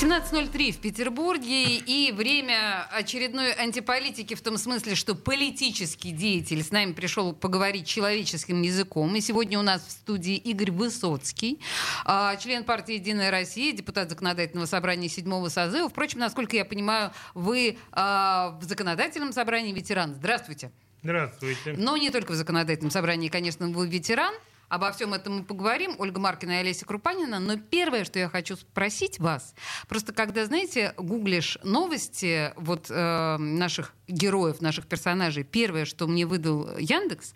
17.03 в Петербурге и время очередной антиполитики в том смысле, что политический деятель с нами пришел поговорить человеческим языком. И сегодня у нас в студии Игорь Высоцкий, а, член партии «Единая Россия», депутат законодательного собрания седьмого созыва. Впрочем, насколько я понимаю, вы а, в законодательном собрании ветеран. Здравствуйте. Здравствуйте. Но не только в законодательном собрании, конечно, вы ветеран. Обо всем этом мы поговорим. Ольга Маркина и Олеся Крупанина. Но первое, что я хочу спросить вас, просто когда, знаете, гуглишь новости вот э, наших героев, наших персонажей, первое, что мне выдал Яндекс,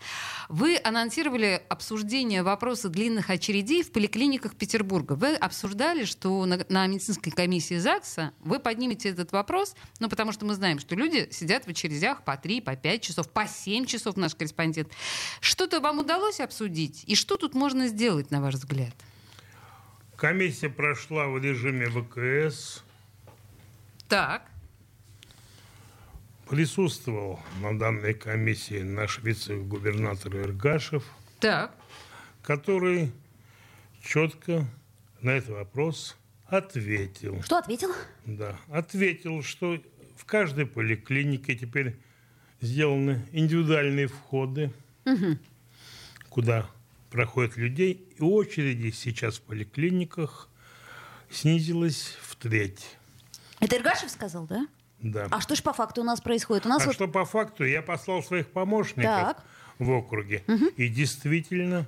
вы анонсировали обсуждение вопроса длинных очередей в поликлиниках Петербурга. Вы обсуждали, что на, на медицинской комиссии ЗАГСа вы поднимете этот вопрос, ну, потому что мы знаем, что люди сидят в очередях по 3, по 5 часов, по 7 часов, наш корреспондент. Что-то вам удалось обсудить? И что тут можно сделать, на ваш взгляд? Комиссия прошла в режиме ВКС. Так. Присутствовал на данной комиссии наш вице-губернатор Иргашев. Так. Который четко на этот вопрос ответил. Что ответил? Да, ответил, что в каждой поликлинике теперь сделаны индивидуальные входы, угу. куда проходят людей, и очереди сейчас в поликлиниках снизилась в треть. Это Иргашев сказал, да? Да. А что же по факту у нас происходит? У нас а вот... что по факту? Я послал своих помощников так. в округе. Угу. И действительно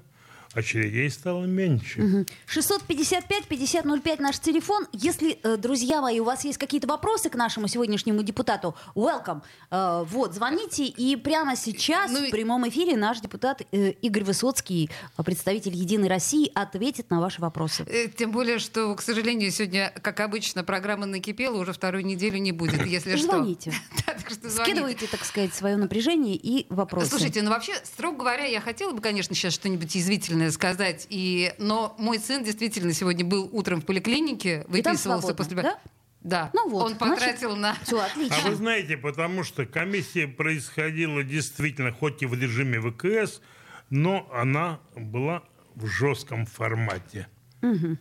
очередей стало меньше. 655-5005 наш телефон. Если, э, друзья мои, у вас есть какие-то вопросы к нашему сегодняшнему депутату, welcome. Э, вот, звоните. И прямо сейчас ну, в прямом эфире наш депутат э, Игорь Высоцкий, представитель «Единой России», ответит на ваши вопросы. Тем более, что, к сожалению, сегодня, как обычно, программа накипела, уже вторую неделю не будет, если что. Звоните. Скидывайте, так сказать, свое напряжение и вопросы. Слушайте, ну вообще, строго говоря, я хотела бы, конечно, сейчас что-нибудь язвительное наверное, сказать. И, но мой сын действительно сегодня был утром в поликлинике, выписывался после... Да? Да, ну вот, он потратил значит, на... Все, отлично. А вы знаете, потому что комиссия происходила действительно, хоть и в режиме ВКС, но она была в жестком формате. Угу.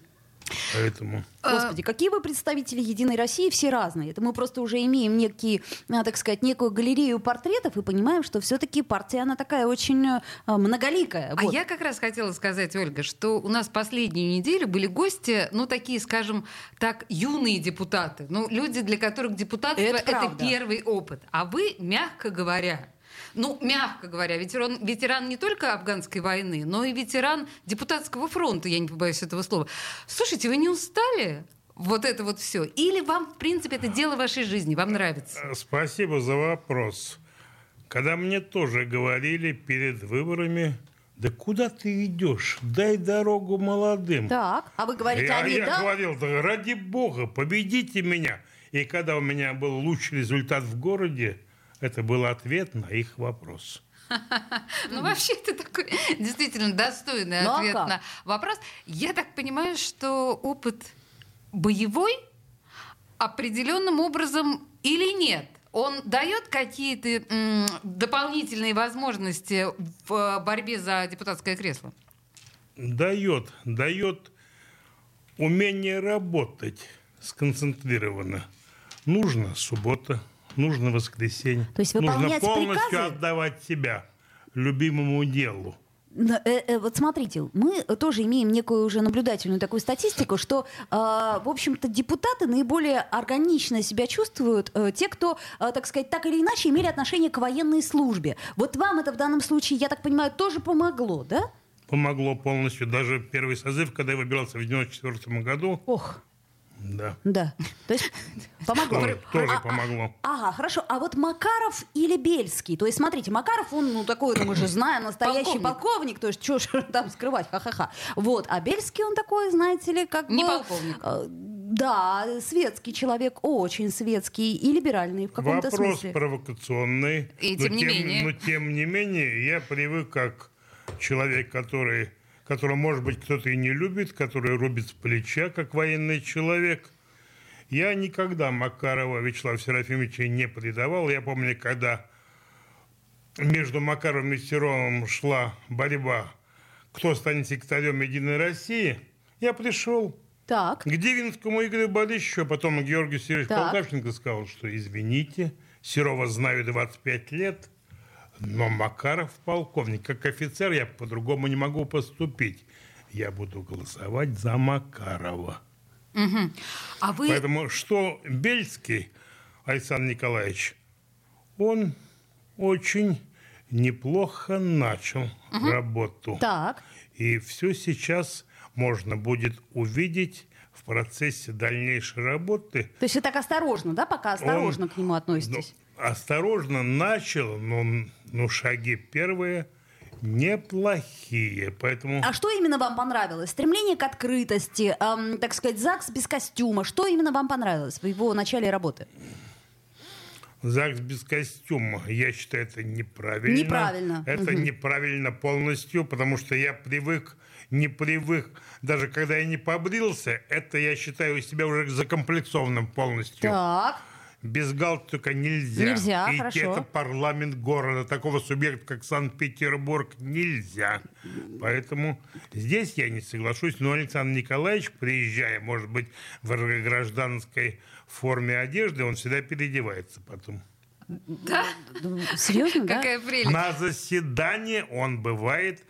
Поэтому... Господи, какие вы представители Единой России, все разные. Это мы просто уже имеем некие, а, так сказать, некую галерею портретов и понимаем, что все-таки партия, она такая очень а, многоликая. А я как раз хотела сказать, Ольга, что у нас последнюю неделю были гости, ну, такие, скажем так, юные депутаты. Ну, люди, для которых депутатство это, это первый опыт. А вы, мягко говоря, ну, мягко говоря, ветеран, ветеран не только афганской войны, но и ветеран депутатского фронта, я не побоюсь этого слова. Слушайте, вы не устали? Вот это вот все. Или вам, в принципе, это дело вашей жизни, вам нравится? Э, спасибо за вопрос. Когда мне тоже говорили перед выборами, да куда ты идешь? Дай дорогу молодым. Так, а вы говорите, я, они, я да? говорил, да ради бога, победите меня. И когда у меня был лучший результат в городе, это был ответ на их вопрос. Ну, вообще, это такой действительно достойный ну, а ответ на вопрос. Я так понимаю, что опыт боевой определенным образом или нет? Он дает какие-то дополнительные возможности в борьбе за депутатское кресло? Дает. Дает умение работать сконцентрированно. Нужно суббота, нужно воскресенье. То есть нужно полностью приказы? отдавать себя любимому делу. Э, э, вот смотрите, мы тоже имеем некую уже наблюдательную такую статистику, что, э, в общем-то, депутаты наиболее органично себя чувствуют э, те, кто, так сказать, так или иначе имели отношение к военной службе. Вот вам это в данном случае, я так понимаю, тоже помогло, да? Помогло полностью. Даже первый созыв, когда я выбирался в 1994 году, Ох. Да. Да. То есть помогло. Тоже, тоже а, помогло. А, ага, хорошо. А вот Макаров или Бельский? То есть, смотрите, Макаров, он, ну, такой, мы же знаем, настоящий полковник. полковник то есть, что ж там скрывать, ха-ха-ха. Вот. А Бельский, он такой, знаете ли, как Не бы... полковник. Э, да, светский человек, очень светский и либеральный в каком-то Вопрос смысле. провокационный. И тем не тем, менее. Но тем не менее, я привык как человек, который которого, может быть, кто-то и не любит, который рубит с плеча, как военный человек. Я никогда Макарова Вячеслава Серафимовича не предавал. Я помню, когда между Макаровым и Серовым шла борьба, кто станет секретарем Единой России, я пришел Так. к Дивинскому Игорю Борисовичу, а потом Георгий Сергеевич Так. Полтавченко сказал, что извините, Серова знаю 25 лет, но Макаров полковник. Как офицер я по-другому не могу поступить. Я буду голосовать за Макарова. А вы... Поэтому что Бельский Александр Николаевич, он очень неплохо начал работу. Так. И все сейчас можно будет увидеть в процессе дальнейшей работы. То есть вы так осторожно, да, пока осторожно Он, к нему относитесь? Осторожно начал, но ну, шаги первые неплохие. Поэтому А что именно вам понравилось? Стремление к открытости, эм, так сказать, ЗАГС без костюма. Что именно вам понравилось в его начале работы? ЗАГС без костюма, я считаю, это неправильно. Неправильно. Это Мгм. неправильно полностью, потому что я привык, не привык, даже когда я не побрился, это я считаю себя уже закомплексованным полностью. Так. Без галстука нельзя. Нельзя, Идти хорошо. это парламент города. Такого субъекта, как Санкт-Петербург, нельзя. Поэтому здесь я не соглашусь. Но Александр Николаевич, приезжая, может быть, в гражданской форме одежды, он всегда переодевается потом. Да? Серьезно, да? Какая прелесть. На заседании он бывает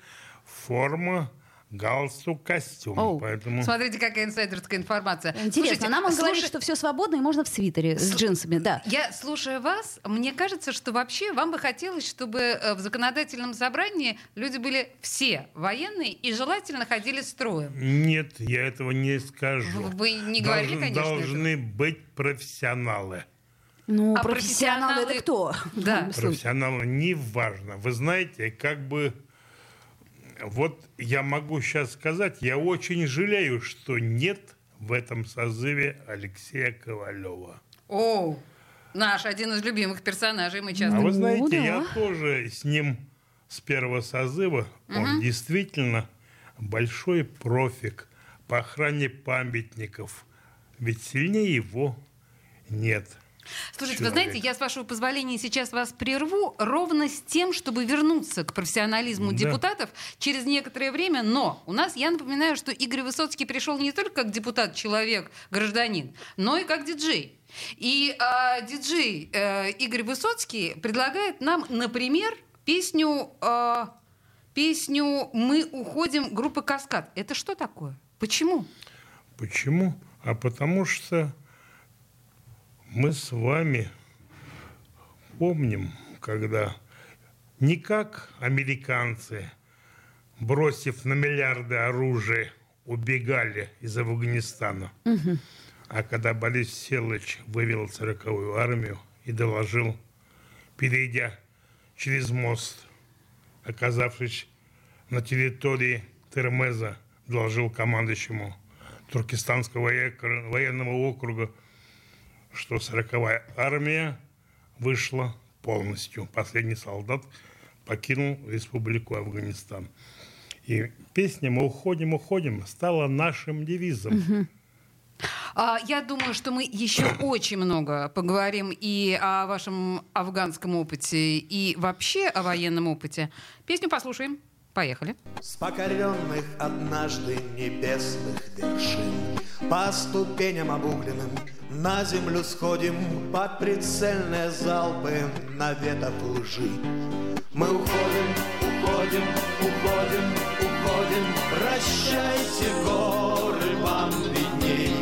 форма, галстук, костюм. Оу. Поэтому... Смотрите, какая инсайдерская информация. Интересно, Слушайте, нам он говорит, слушай- что все свободно и можно в свитере с джинсами, да. Я, слушая вас, мне кажется, что вообще вам бы хотелось, чтобы э, в законодательном собрании люди были все военные и желательно ходили строем. Нет, я этого не скажу. Вы- не говорили, Должен- конечно, Должны быть профессионалы. Ну, А профессионалы это профессионалы- кто? Да. Профессионалы, неважно. Вы знаете, как бы... Вот я могу сейчас сказать, я очень жалею, что нет в этом созыве Алексея Ковалева. О, наш один из любимых персонажей, мы часто... А вы Ну, знаете, да. я тоже с ним с первого созыва. Он действительно большой профик по охране памятников. Ведь сильнее его нет. Слушайте, вы человек. знаете, я, с вашего позволения, сейчас вас прерву ровно с тем, чтобы вернуться к профессионализму Да. депутатов через некоторое время. Но у нас, я напоминаю, что Игорь Высоцкий пришел не только как депутат, человек, гражданин, но и как диджей. И а, диджей э, Игорь Высоцкий предлагает нам, например, песню, э, песню «Мы уходим» группы «Каскад». Это что такое? Почему? Почему? А потому что мы с вами помним, когда не как американцы, бросив на миллиарды оружия, убегали из Афганистана, а когда Борис Селыч вывел цирковую армию и доложил, перейдя через мост, оказавшись на территории Термеза, доложил командующему Туркестанского вое- военного округа, что 40-я армия вышла полностью. Последний солдат покинул республику Афганистан. И песня «Мы уходим, уходим» стала нашим девизом. А, Я думаю, что мы еще очень много поговорим и о вашем афганском опыте, и вообще о военном опыте. Песню послушаем. Поехали. С покоренных однажды небесных вершин По ступеням обугленным на землю сходим Под прицельные залпы наветов лжи. Мы уходим, уходим, уходим, уходим. Прощайте, горы, вам видней.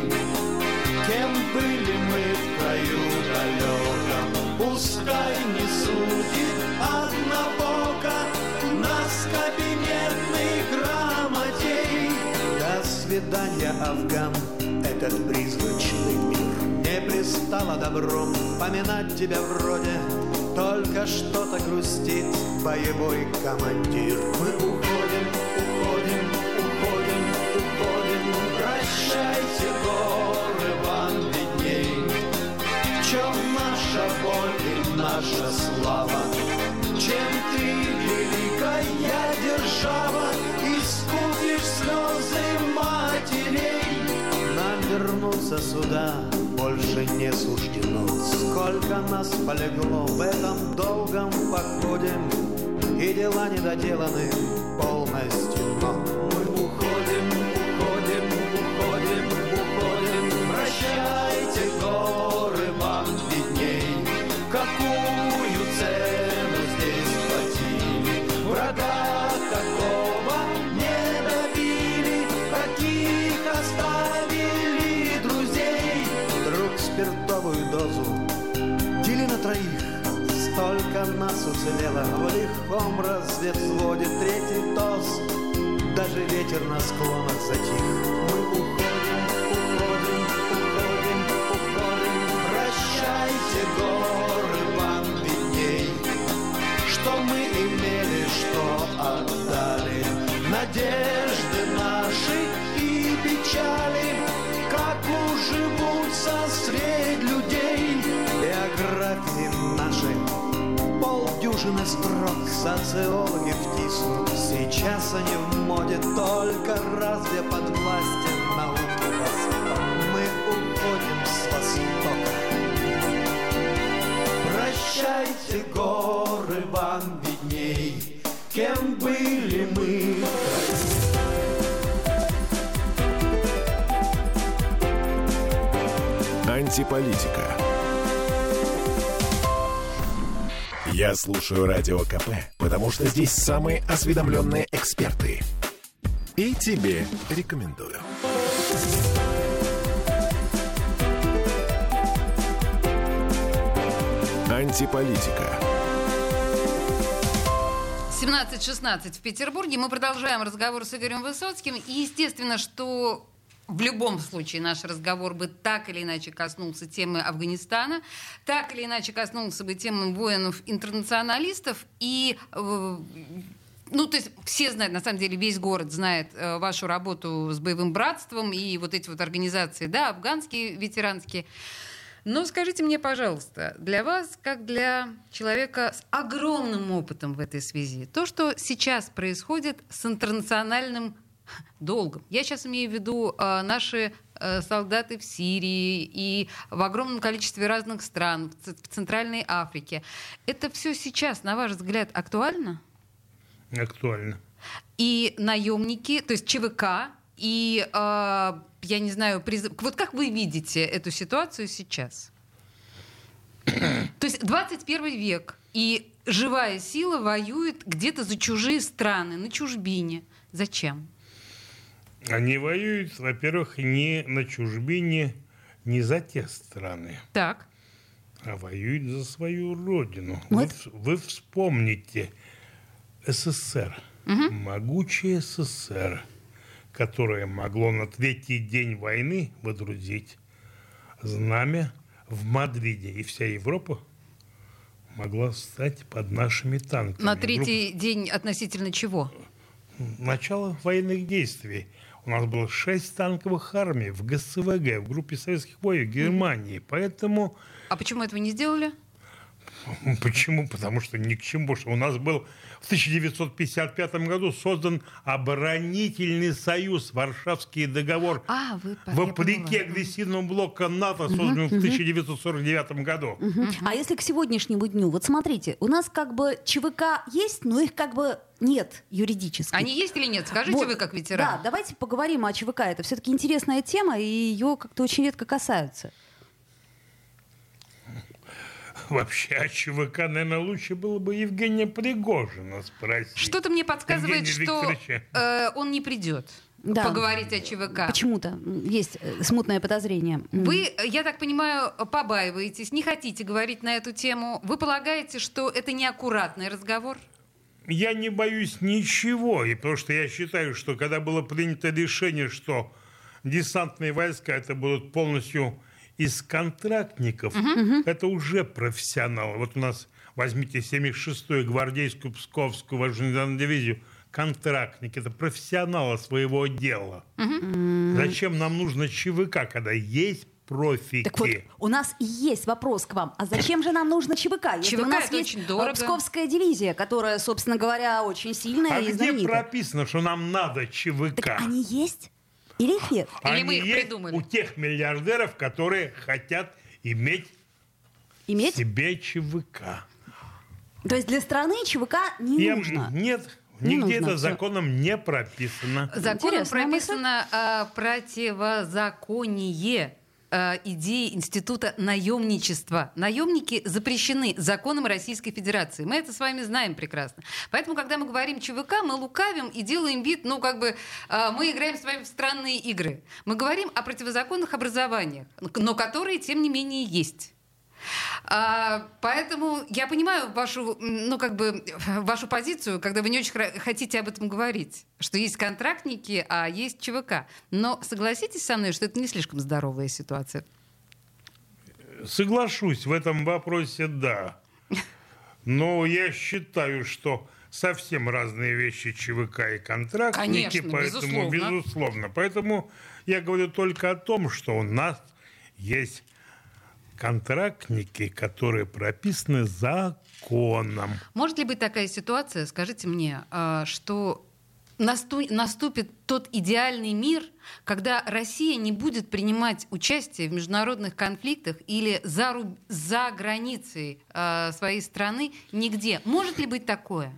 Кем были мы в краю далеком Пускай не судит однобоко Нас кабинетный грамотей. До свидания, Афган, этот призрачный пристало добром поминать тебя вроде. Только что-то грустит боевой командир. Мы уходим, уходим, уходим, уходим. Прощайте, горы, вам видней. В чем наша боль и наша слава? Чем ты, великая держава Искупишь слезы матерей? Нам вернуться сюда больше не суждено. Сколько нас полегло в этом долгом походе, И дела не доделаны Нас уцелело в лихом разведводе Третий тост, даже ветер на склонах затих. Мы уходим, уходим, уходим, уходим. Прощайте, горы, полдюжины строк Социологи втиснут. Сейчас они в моде Только разве под властью науки Мы уходим с востока. Прощайте, горы, вам видней Кем были мы? Антиполитика. Я слушаю Радио КП, потому что здесь самые осведомленные эксперты. И тебе рекомендую. Антиполитика. 17.16 в Петербурге. Мы продолжаем разговор с Игорем Высоцким. И естественно, что в любом случае наш разговор бы так или иначе коснулся темы Афганистана, так или иначе коснулся бы темы воинов-интернационалистов. И э, ну, то есть все знают, на самом деле весь город знает э, вашу работу с боевым братством и вот эти вот организации, да, афганские, ветеранские. Но скажите мне, пожалуйста, для вас, как для человека с огромным опытом в этой связи, то, что сейчас происходит с интернациональным долгом. Я сейчас имею в виду э, наши э, солдаты в Сирии и в огромном количестве разных стран, в, Центральной Африке. Это все сейчас, на ваш взгляд, актуально? Актуально. И наемники, то есть ЧВК, и, э, я не знаю, призыв... вот как вы видите эту ситуацию сейчас? То есть 21 век, и живая сила воюет где-то за чужие страны, на чужбине. Зачем? Они воюют, во-первых, не на чужбине, не за те страны, Так. а воюют за свою родину. Вот. Вы, вы вспомните СССР, могучий СССР, которое могло на третий день войны водрузить знамя в Мадриде, и вся Европа могла стать под нашими танками. На Группа- третий день относительно чего? начало военных действий. У нас было шесть танковых армий в ГСВГ, в группе советских войск Германии. Поэтому А почему этого не сделали? Почему? Потому что ни к чему. Что у нас был в 1955 году создан оборонительный союз, Варшавский договор. А, вы Вопреки агрессивному блоку НАТО, созданному в 1949 году. А если к сегодняшнему дню, вот смотрите, у нас как бы ЧВК есть, но их как бы нет юридически. Они есть или нет? Скажите Вот, вы как ветеран. Да, давайте поговорим о ЧВК. Это все-таки интересная тема, и ее как-то очень редко касаются. Вообще, а ЧВК, наверное, лучше было бы Евгения Пригожина спросить. Что-то мне подсказывает, Евгения что Викторовича. э, он не придет Да. поговорить о ЧВК. Почему-то есть э, смутное подозрение. Вы, я так понимаю, побаиваетесь, не хотите говорить на эту тему. Вы полагаете, что это неаккуратный разговор? Я не боюсь ничего, и потому что я считаю, что когда было принято решение, что десантные войска это будут полностью из контрактников, это уже профессионалы. Вот у нас возьмите 76-ю гвардейскую Псковскую вооруженную дивизию, контрактники, это профессионалы своего дела. Зачем нам нужно ЧВК, когда есть профики? Так вот, у нас и есть вопрос к вам. А зачем же нам нужно ЧВК? Если ЧВК у нас это есть очень дорого. Псковская дивизия, которая, собственно говоря, очень сильная а и где знаменитая. прописано, что нам надо ЧВК? Так они есть? Или их нет? Или Они мы их есть придумали? у тех миллиардеров, которые хотят иметь Иметь? себе ЧВК. То есть для страны ЧВК не Им- нужно. Нет, Не нигде нужно, это законом не прописано. Законом Интересная мысль. прописано а, противозаконие а, идеи института наемничества. Наемники запрещены законом Российской Федерации. Мы это с вами знаем прекрасно. Поэтому, когда мы говорим ЧВК, мы лукавим и делаем вид, ну, как бы, а, мы играем с вами в странные игры. Мы говорим о противозаконных образованиях, но которые, тем не менее, есть. А, поэтому я понимаю вашу, ну, как бы, вашу позицию, когда вы не очень хотите об этом говорить, что есть контрактники, а есть ЧВК. Но согласитесь со мной, что это не слишком здоровая ситуация. Соглашусь, в этом вопросе да. Но я считаю, что совсем разные вещи ЧВК и контрактники, Конечно, поэтому безусловно. безусловно. Поэтому я говорю только о том, что у нас есть контрактники, которые прописаны законом. Может ли быть такая ситуация, скажите мне, а, что насту- наступит тот идеальный мир, когда Россия не будет принимать участие в международных конфликтах или за, руб- за границей а, своей страны нигде? Может ли быть такое?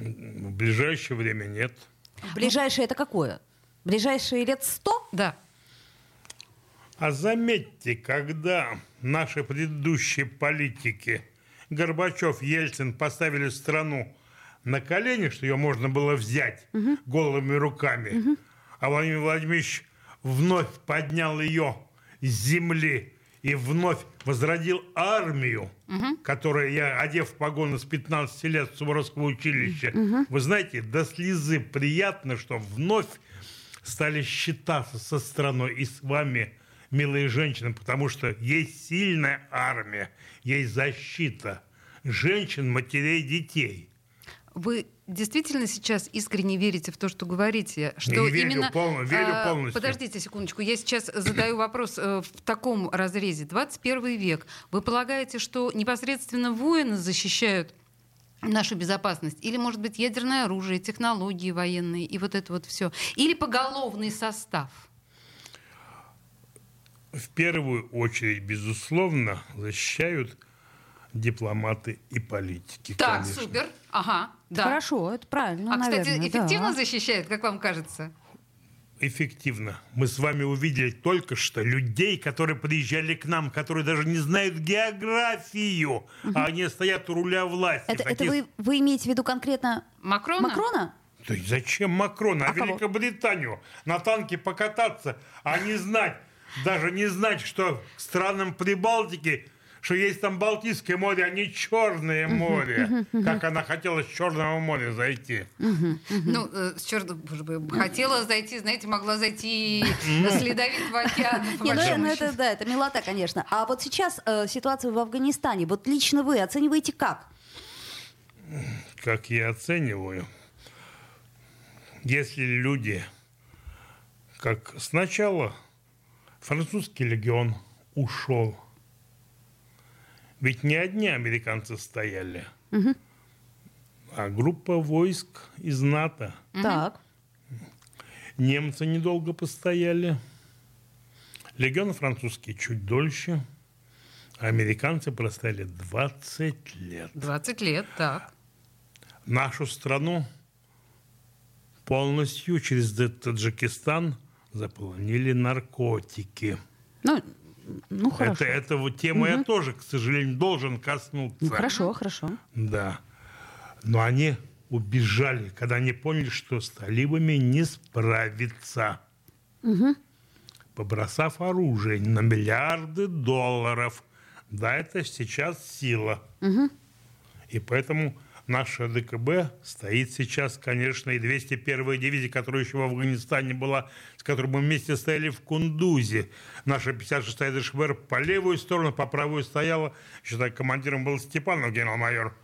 В ближайшее время нет. Ближайшее это какое? Ближайшие лет сто? Да. А заметьте, когда наши предыдущие политики Горбачев, Ельцин поставили страну на колени, что ее можно было взять голыми руками, а Владимир Владимирович вновь поднял ее с земли и вновь возродил армию, которая, я, одев погоны с 15 лет в Суворовского училища, вы знаете, до слезы приятно, что вновь стали считаться со страной и с вами, милые женщины, потому что есть сильная армия, есть защита женщин, матерей, детей. Вы действительно сейчас искренне верите в то, что говорите? Что верю именно, полно- верю а, полностью. Подождите секундочку, я сейчас задаю вопрос э, в таком разрезе. 21 век. Вы полагаете, что непосредственно воины защищают нашу безопасность? Или, может быть, ядерное оружие, технологии военные и вот это вот все? Или поголовный состав? В первую очередь, безусловно, защищают дипломаты и политики. Так, конечно. супер. Ага, да. Хорошо, это правильно, а, кстати, наверное, да. эффективно защищает, как вам кажется? эффективно. Мы с вами увидели только что людей, которые приезжали к нам, которые даже не знают географию, а они стоят у руля власти. Это, это вы, вы имеете в виду конкретно Макрона? Макрона? Да и зачем Макрона? А, А? Великобританию на танке покататься, а не знать, даже не знать, что к странам Прибалтики, что есть там Балтийское море, а не Черное море. Как она хотела с Черного моря зайти. Ну, э, с мой, хотела зайти, знаете, могла зайти с ледовитого океана. Не, ну, ну, это, да, это милота, конечно. А вот сейчас э, ситуация в Афганистане, вот лично вы оцениваете как? как я оцениваю, если люди, как сначала французский легион ушел, ведь не одни американцы стояли, а группа войск из НАТО. Так. Немцы недолго постояли, легион французский чуть дольше, а американцы простояли 20 лет. 20 лет, так. нашу страну полностью через Таджикистан заполонили наркотики. Ну, ну хорошо. Это, это вот тема я тоже, к сожалению, должен коснуться. Ну, хорошо, хорошо. Да. Но они убежали, когда они поняли, что с талибами не справиться. Побросав оружие на миллиарды долларов. Да, это сейчас сила. И поэтому наша ДКБ стоит сейчас, конечно, и 201-я дивизия, которая еще в Афганистане была, с которой мы вместе стояли в Кундузе. Наша 56-я ДШБР по левую сторону, по правую стояла. Еще так командиром был Степанов, генерал-майор.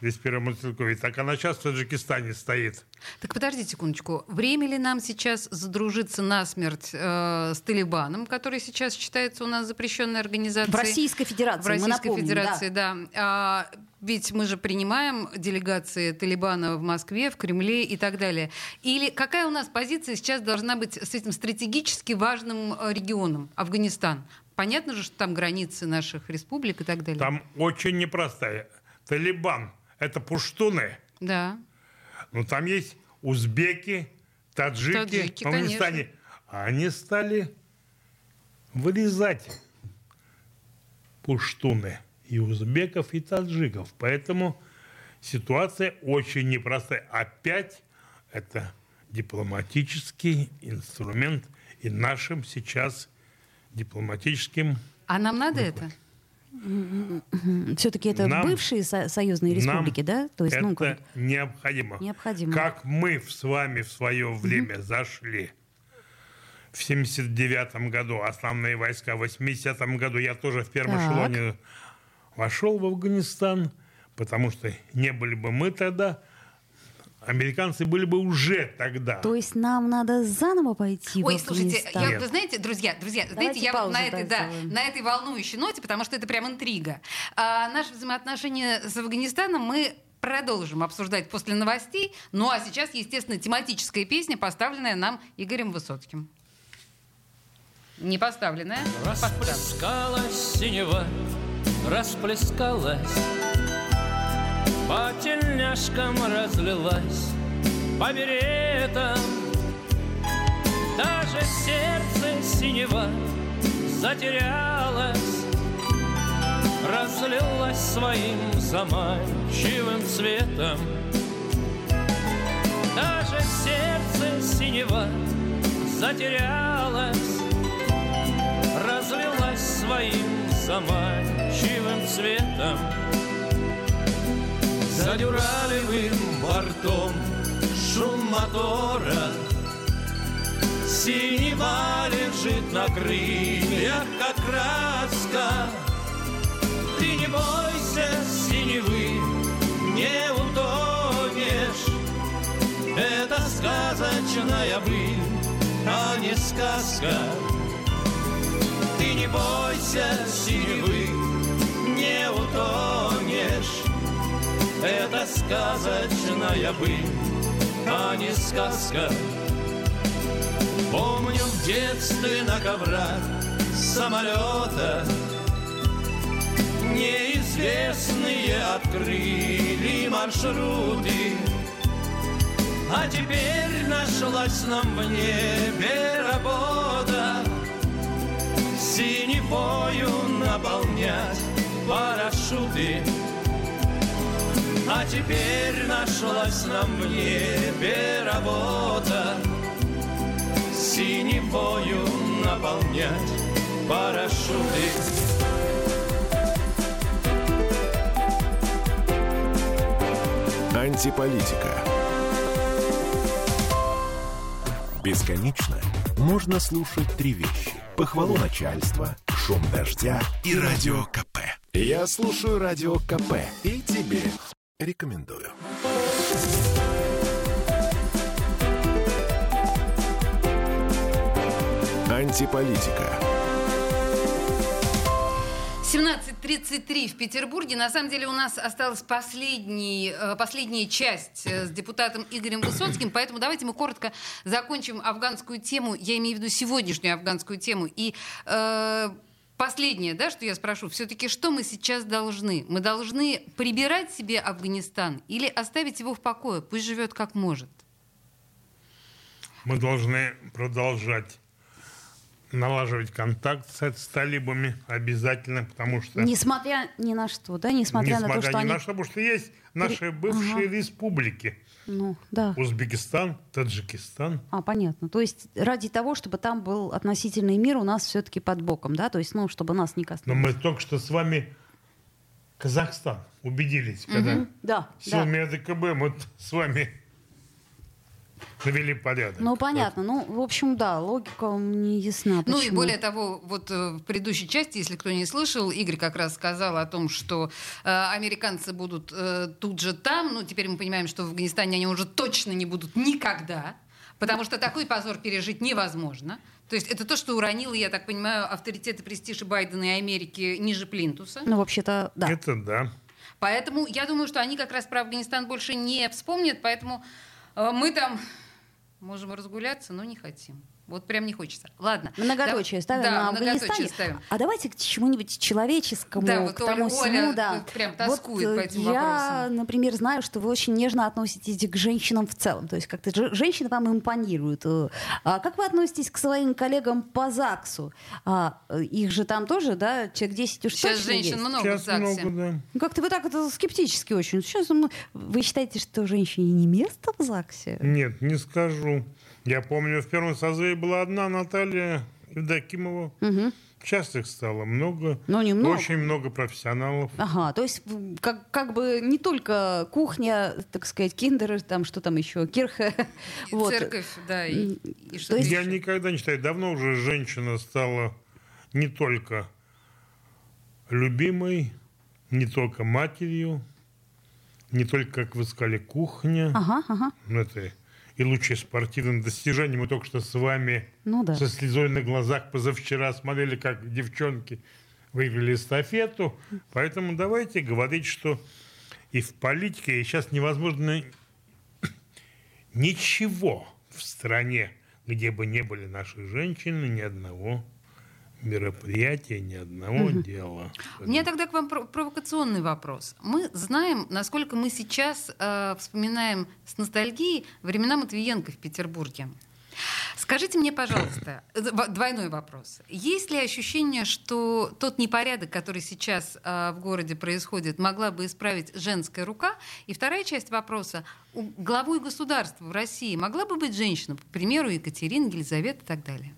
201 мотострелковый. Так она сейчас в Таджикистане стоит. Так подождите секундочку. Время ли нам сейчас задружиться насмерть э, с Талибаном, который сейчас считается у нас запрещенной организацией? В Российской Федерации, В мы Российской напомним, Федерации, да. А, ведь мы же принимаем делегации Талибана в Москве, в Кремле и так далее. Или какая у нас позиция сейчас должна быть с этим стратегически важным э, регионом, Афганистан? Понятно же, что там границы наших республик и так далее. Там очень непростая. Талибан – это пуштуны. Да. Но там есть узбеки, таджики, Таджики, в Афганистане. Они стали вырезать пуштуны и узбеков, и таджиков. Поэтому ситуация очень непростая. Опять это дипломатический инструмент и нашим сейчас дипломатическим А нам надо это? Все-таки это Нам- бывшие со- союзные республики, да? То есть, ну, это как- необходимо. Необходимо. Как мы с вами в свое время зашли в 79 году, основные войска в 80 году, я тоже в первом Так. эшелоне вошел в Афганистан, потому что не были бы мы тогда, американцы были бы уже тогда. То есть нам надо заново пойти Ой, в слушайте, Афганистан? я, Нет. вы знаете, друзья, друзья, Давайте знаете, я вот на этой, да, на этой волнующей ноте, потому что это прям интрига. А, наши взаимоотношения с Афганистаном мы продолжим обсуждать после новостей. Ну а сейчас, естественно, тематическая песня, поставленная нам Игорем Высоцким. Не поставленная? Поставлю. Расплескалась синева, расплескалась, По тельняшкам разлилась, по беретам. Даже сердце синева затерялось, Разлилась своим заманчивым цветом. Даже сердце синева затерялось, разлилась своим заманчивым цветом. За дюралевым бортом шум мотора, Синева лежит на крыльях, как краска. Ты не бойся синевы, не утонешь. Это сказочная быль, а не сказка. Не бойся синевы, не утонешь. Это сказочная быль, а не сказка. Помню в детстве на коврах самолета Неизвестные открыли маршруты А теперь нашлась нам в небе работа Синевою наполнять парашюты А теперь нашлась нам в небе работа Синевою наполнять парашюты Антиполитика. Бесконечно можно слушать три вещи. Похвалу начальства, шум дождя и радио КП. Я слушаю радио КП и тебе рекомендую. Антиполитика. 17.33 в Петербурге. На самом деле у нас осталась последний, э, последняя часть э, с депутатом Игорем Высоцким, поэтому давайте мы коротко закончим афганскую тему, я имею в виду сегодняшнюю афганскую тему. И э, последнее, да, что я спрошу, все-таки что мы сейчас должны? Мы должны прибирать себе Афганистан или оставить его в покое? Пусть живет как может. Мы должны продолжать налаживать контакт с, с талибами обязательно, потому что... Несмотря ни на что, да? Несмотря, на то, что ни они... на что, потому что есть наши бывшие республики. Ну, да. Узбекистан, Таджикистан. А, понятно. То есть ради того, чтобы там был относительный мир у нас все-таки под боком, да? То есть, ну, чтобы нас не Но коснулось. мы только что с вами Казахстан убедились, когда Да, да. силами АДКБ мы с вами навели порядок. Ну, понятно. Ну, в общем, да, логика не ясна. Ну и Почему? более того, вот э, в предыдущей части, если кто не слышал, Игорь как раз сказал о том, что э, американцы будут э, тут же там. Ну, теперь мы понимаем, что в Афганистане они уже точно не будут никогда, потому что такой позор пережить невозможно. То есть это то, что уронило, я так понимаю, авторитет и престиж Байдена и Америки ниже плинтуса. Ну, вообще-то, да. Это да. Поэтому я думаю, что они как раз про Афганистан больше не вспомнят, поэтому мы там можем разгуляться, но не хотим. Вот прям не хочется. Ладно. Многоточие Да, ставим да, на многоточие Афганистане. ставим. А давайте к чему-нибудь человеческому, Да, к вот тому Оля- всему, Оля да. прям тоскует вот, по э, этим я, вопросам. например, знаю, что вы очень нежно относитесь к женщинам в целом. То есть как-то же- женщины вам импонируют. Э, А как вы относитесь к своим коллегам по ЗАГСу? А, э, их же там тоже, да, человек 10 уж Сейчас точно женщин есть. много в Сейчас ЗАГСе. много, да. Ну, Как-то вы так это скептически очень. Сейчас вы считаете, что женщине не место в ЗАГСе? Нет, не скажу. Я помню, в первом созыве была одна Наталья Евдокимова. Мгм. Сейчас их стало много. Ну, немного. Очень много профессионалов. Ага, то есть как, как бы не только кухня, так сказать, киндер, там что там еще, кирха. И вот. Церковь, да, и, и что то есть- Я никогда не считаю, давно уже женщина стала не только любимой, не только матерью, не только, как вы сказали, кухня. Ага, ага. Ну, это и лучшее спортивное достижение. Мы только что с вами Ну да. со слезой на глазах позавчера смотрели, как девчонки выиграли эстафету. Поэтому давайте говорить, что и в политике и сейчас невозможно ничего в стране, где бы не были наши женщины, ни одного мероприятия, ни одного дела. У меня тогда к вам про- провокационный вопрос. Мы знаем, насколько мы сейчас э, вспоминаем с ностальгией времена Матвиенко в Петербурге. Скажите мне, пожалуйста, э, двойной вопрос. Есть ли ощущение, что тот непорядок, который сейчас э, в городе происходит, могла бы исправить женская рука? И вторая часть вопроса. У главой государства в России могла бы быть женщина, по примеру, Екатерина, Елизавета и так далее?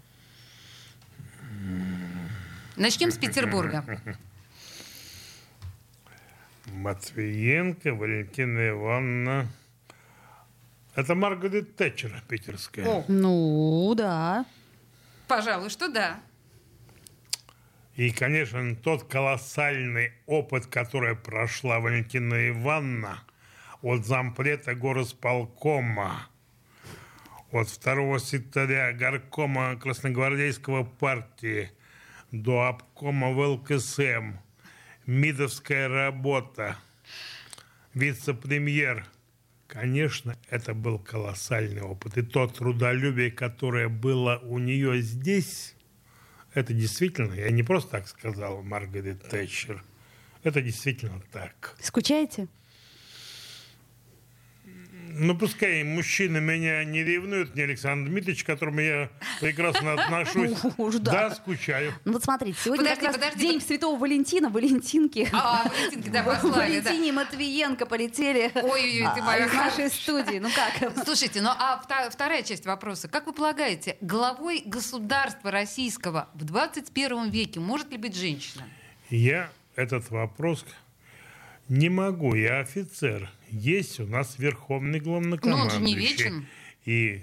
Начнем с Петербурга. Матвиенко, Валентина Ивановна. Это Маргарет Тэтчер питерская. О, Ну, да. пожалуй, что да. И, конечно, тот колоссальный опыт, который прошла Валентина Ивановна от зампрета горосполкома, от второго секретаря горкома Красногвардейского партии до обкома ВЛКСМ, МИДовская работа, вице-премьер. Конечно, это был колоссальный опыт. И то трудолюбие, которое было у нее здесь, это действительно, я не просто так сказал, Маргарет Тэтчер. Это действительно так. Скучаете? Ну, пускай мужчины меня не ревнуют, не Александр Дмитриевич, к которому я прекрасно отношусь. Ну, уж да. Да, скучаю. Ну вот смотрите, сегодня Подожди, как раз подожди, день под- Святого Валентина, Валентинки. А, Валентинки, да, послали, да. Валентине Матвиенко полетели Ой-ой-ой, ты а, моя из нашей студии. Ну как? Слушайте, ну а вторая часть вопроса. Как вы полагаете, главой государства российского в 21 веке может ли быть женщина? Я этот вопрос не могу. Я офицер. Есть у нас верховный главнокомандующий. Но он же не вечен. И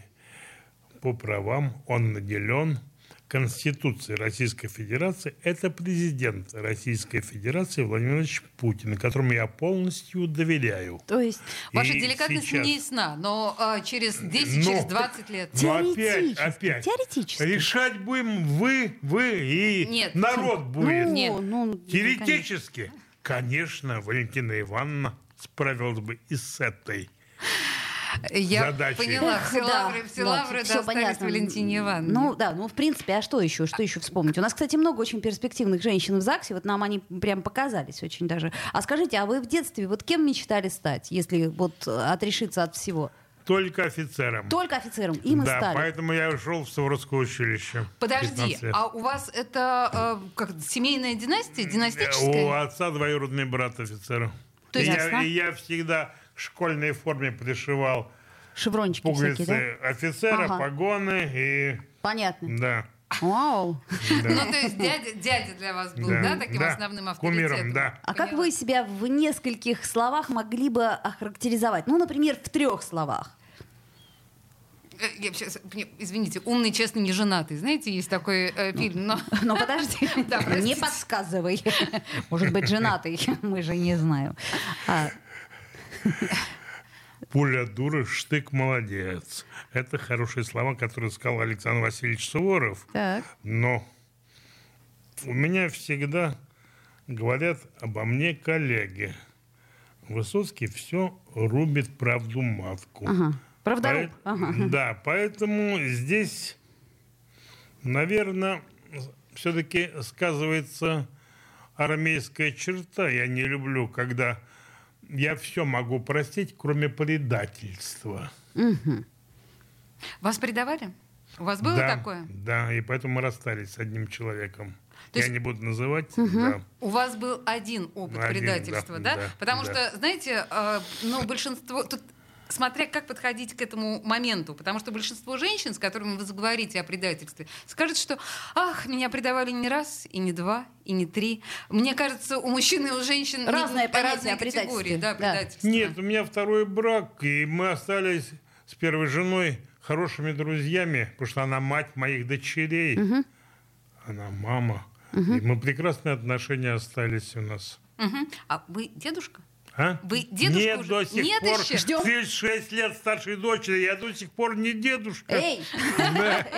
по правам он наделен Конституцией Российской Федерации. Это президент Российской Федерации Владимир Владимирович Путин, которому я полностью доверяю. То есть Ваша И деликатность сейчас- не ясна, но а, через 10, Но- через 20 лет... Но опять, Теоретически, опять. теоретически. Решать будем вы, вы и Нет. народ будет. ну, Нет. ну, ну, конечно. Валентина Ивановна справилась бы и с этой. Я задачей. поняла, все Да, лавры, все да, лавры всё достались понятно. Валентине Ивановне. Ну да, ну в принципе, а что еще? Что еще вспомнить? У нас, кстати, много очень перспективных женщин в ЗАГСе, вот нам они прям показались очень даже. А скажите, а вы в детстве вот кем мечтали стать, если вот э, отрешиться от всего? Только офицером. Только офицером, им и да, стали. поэтому я ушел в Суворовское училище. Подожди, 15 лет. а у вас это э, как семейная династия, У династическая? отца двоюродный брат офицера. То И есть- я, и я всегда в школьной форме пришивал Шеврончики пуговицы всякие, да? офицера, Ага. погоны и... Понятно. Да. Вау. да. Ну, то есть дядя, дядя для вас был, да, Да, таким да. основным авторитетом? Кумиром, да. А как вы себя в нескольких словах могли бы охарактеризовать? Ну, например, в трех словах. Э, я мне- извините, умный, честный, неженатый. Знаете, есть такой э, фильм, но... Но подожди, Да, не подсказывай. Может быть, женатый, мы же не знаем. Пуля дура, штык молодец. Это хорошие слова, которые сказал Александр Васильевич Суворов. так. Но у меня всегда говорят обо мне коллеги. Высоцкий все рубит правду матку. Ага. Правдоруб. Поэт- Ага. Да, поэтому здесь, наверное, все-таки сказывается армейская черта. Я не люблю, когда я все могу простить, кроме предательства. Вас предавали? У вас было да, такое? Да, и поэтому мы расстались с одним человеком. То я есть- не буду называть. да. У вас был один опыт Один, предательства, да? да, да, Потому да. что, знаете, э, ну, большинство... Тут смотря как подходить к этому моменту, потому что большинство женщин, с которыми вы заговорите о предательстве, скажут, что «Ах, меня предавали не раз, и не два, и не три». Мне кажется, у мужчин и у женщин не- разные о предательстве, категории, да, да. предательства. Нет, у меня второй брак, и мы остались с первой женой хорошими друзьями, потому что она мать моих дочерей. Она мама. И мы прекрасные отношения остались у нас. Мгм. А вы дедушка? А? Вы дедушка Нет, уже? до сих Нет пор. еще? Ждем. Ты 6 лет старшей дочери, я до сих пор не дедушка. Эй!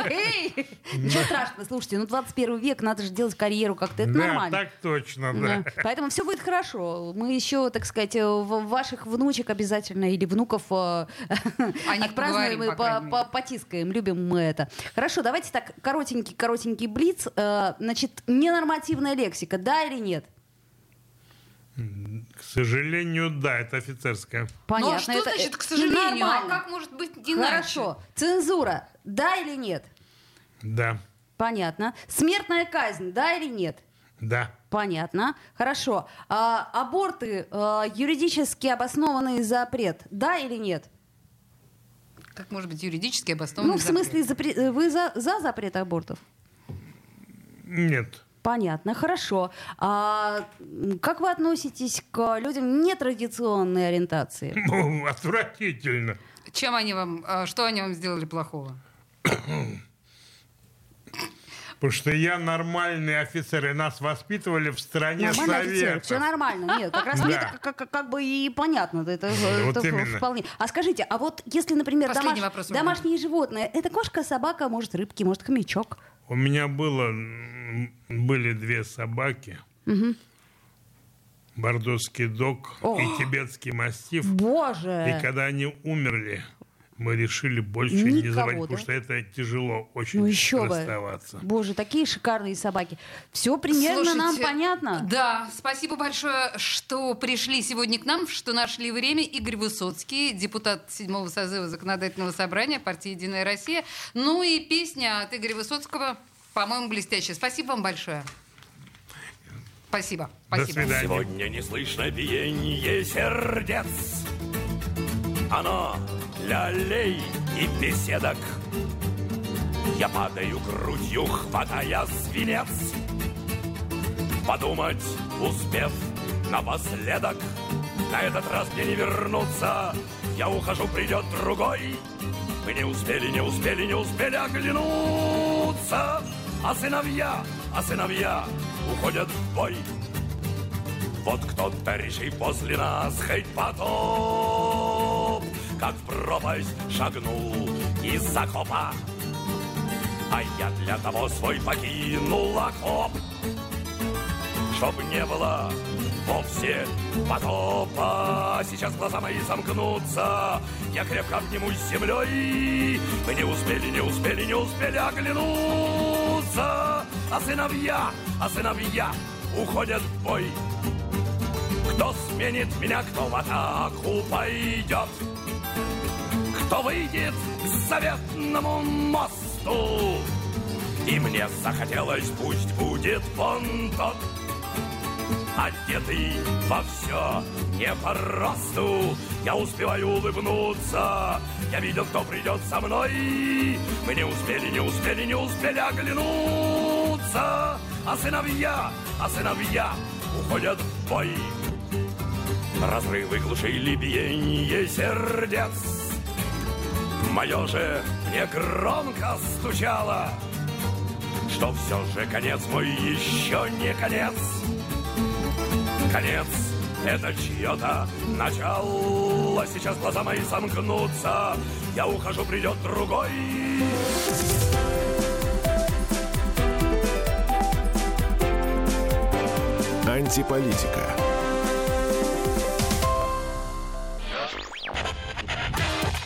Эй! Ничего страшного, слушайте, ну 21 век, надо же делать карьеру как-то, это нормально. так точно, да. Поэтому все будет хорошо. Мы еще, так сказать, э, в- ваших внучек обязательно или внуков э, отпразднуем и потискаем. Любим мы это. Хорошо, давайте так, коротенький-коротенький блиц. Э, Значит, ненормативная лексика, да или нет? К сожалению, да, это офицерская. Понятно. ну а что это- значит, к э, сожалению? А нормально. как может быть иначе? Хорошо. Цензура, да или нет? Да, Понятно. Смертная казнь, да или нет? да. Понятно. Хорошо. А, аборты э, юридически обоснованный запрет, да или нет? Как может быть юридически обоснованный Ну, в запрет? смысле, запре- э, вы за, за запрет абортов? Нет. Понятно, хорошо. А как вы относитесь к людям нетрадиционной ориентации? Ну, отвратительно. Чем они вам, а, что они вам сделали плохого? Потому что я нормальный офицер, и нас воспитывали в стране Нормально, офицер, все нормально. Нет, как раз мне Да. как, как- как бы и понятно. Это, Вот это именно. вполне. А скажите, а вот если, например, домаш- домашние животные, это кошка, собака, может, рыбки, может, хомячок? У меня было, были две собаки. Бордоский дог О. и тибетский мастиф. Боже! И когда они умерли, мы решили больше Никого, не заводить, да? потому что это тяжело очень Ну еще бы. расставаться. Боже, такие шикарные собаки. Все примерно нам Слушайте, понятно. Да, спасибо большое, что пришли сегодня к нам, что нашли время. Игорь Высоцкий, депутат седьмого созыва Законодательного собрания партии «Единая Россия». Ну и песня от Игоря Высоцкого, по-моему, блестящая. Спасибо вам большое. Спасибо. До Спасибо. свидания. Сегодня не слышно биение сердец. Оно аллей и беседок. Я падаю грудью, хватая свинец. Подумать, успев напоследок, На этот раз мне не вернуться. Я ухожу, придет другой. Мы не успели, не успели, не успели оглянуться. А сыновья, а сыновья уходят в бой. Вот кто-то решил после нас хоть потоп, Как в пропасть шагнул из окопа. А я для того свой покинул окоп, Чтоб не было вовсе потопа. Сейчас глаза мои замкнутся, я крепко обнимусь землей. Мы не успели, не успели, не успели оглянуться. А сыновья, а сыновья уходят в бой. Кто сменит меня, кто в атаку пойдет? Кто выйдет к заветному мосту? И мне захотелось, пусть будет он тот, Одетый во все не по росту Я успеваю улыбнуться Я видел, кто придет со мной. Мы не успели, не успели, не успели оглянуться. А сыновья, а сыновья уходят в бой. Разрывы глушили биение сердец Мое же мне громко стучало Что все же конец мой еще не конец. Конец это чье-то начало. Сейчас глаза мои сомкнутся Я ухожу, придет другой. Антиполитика.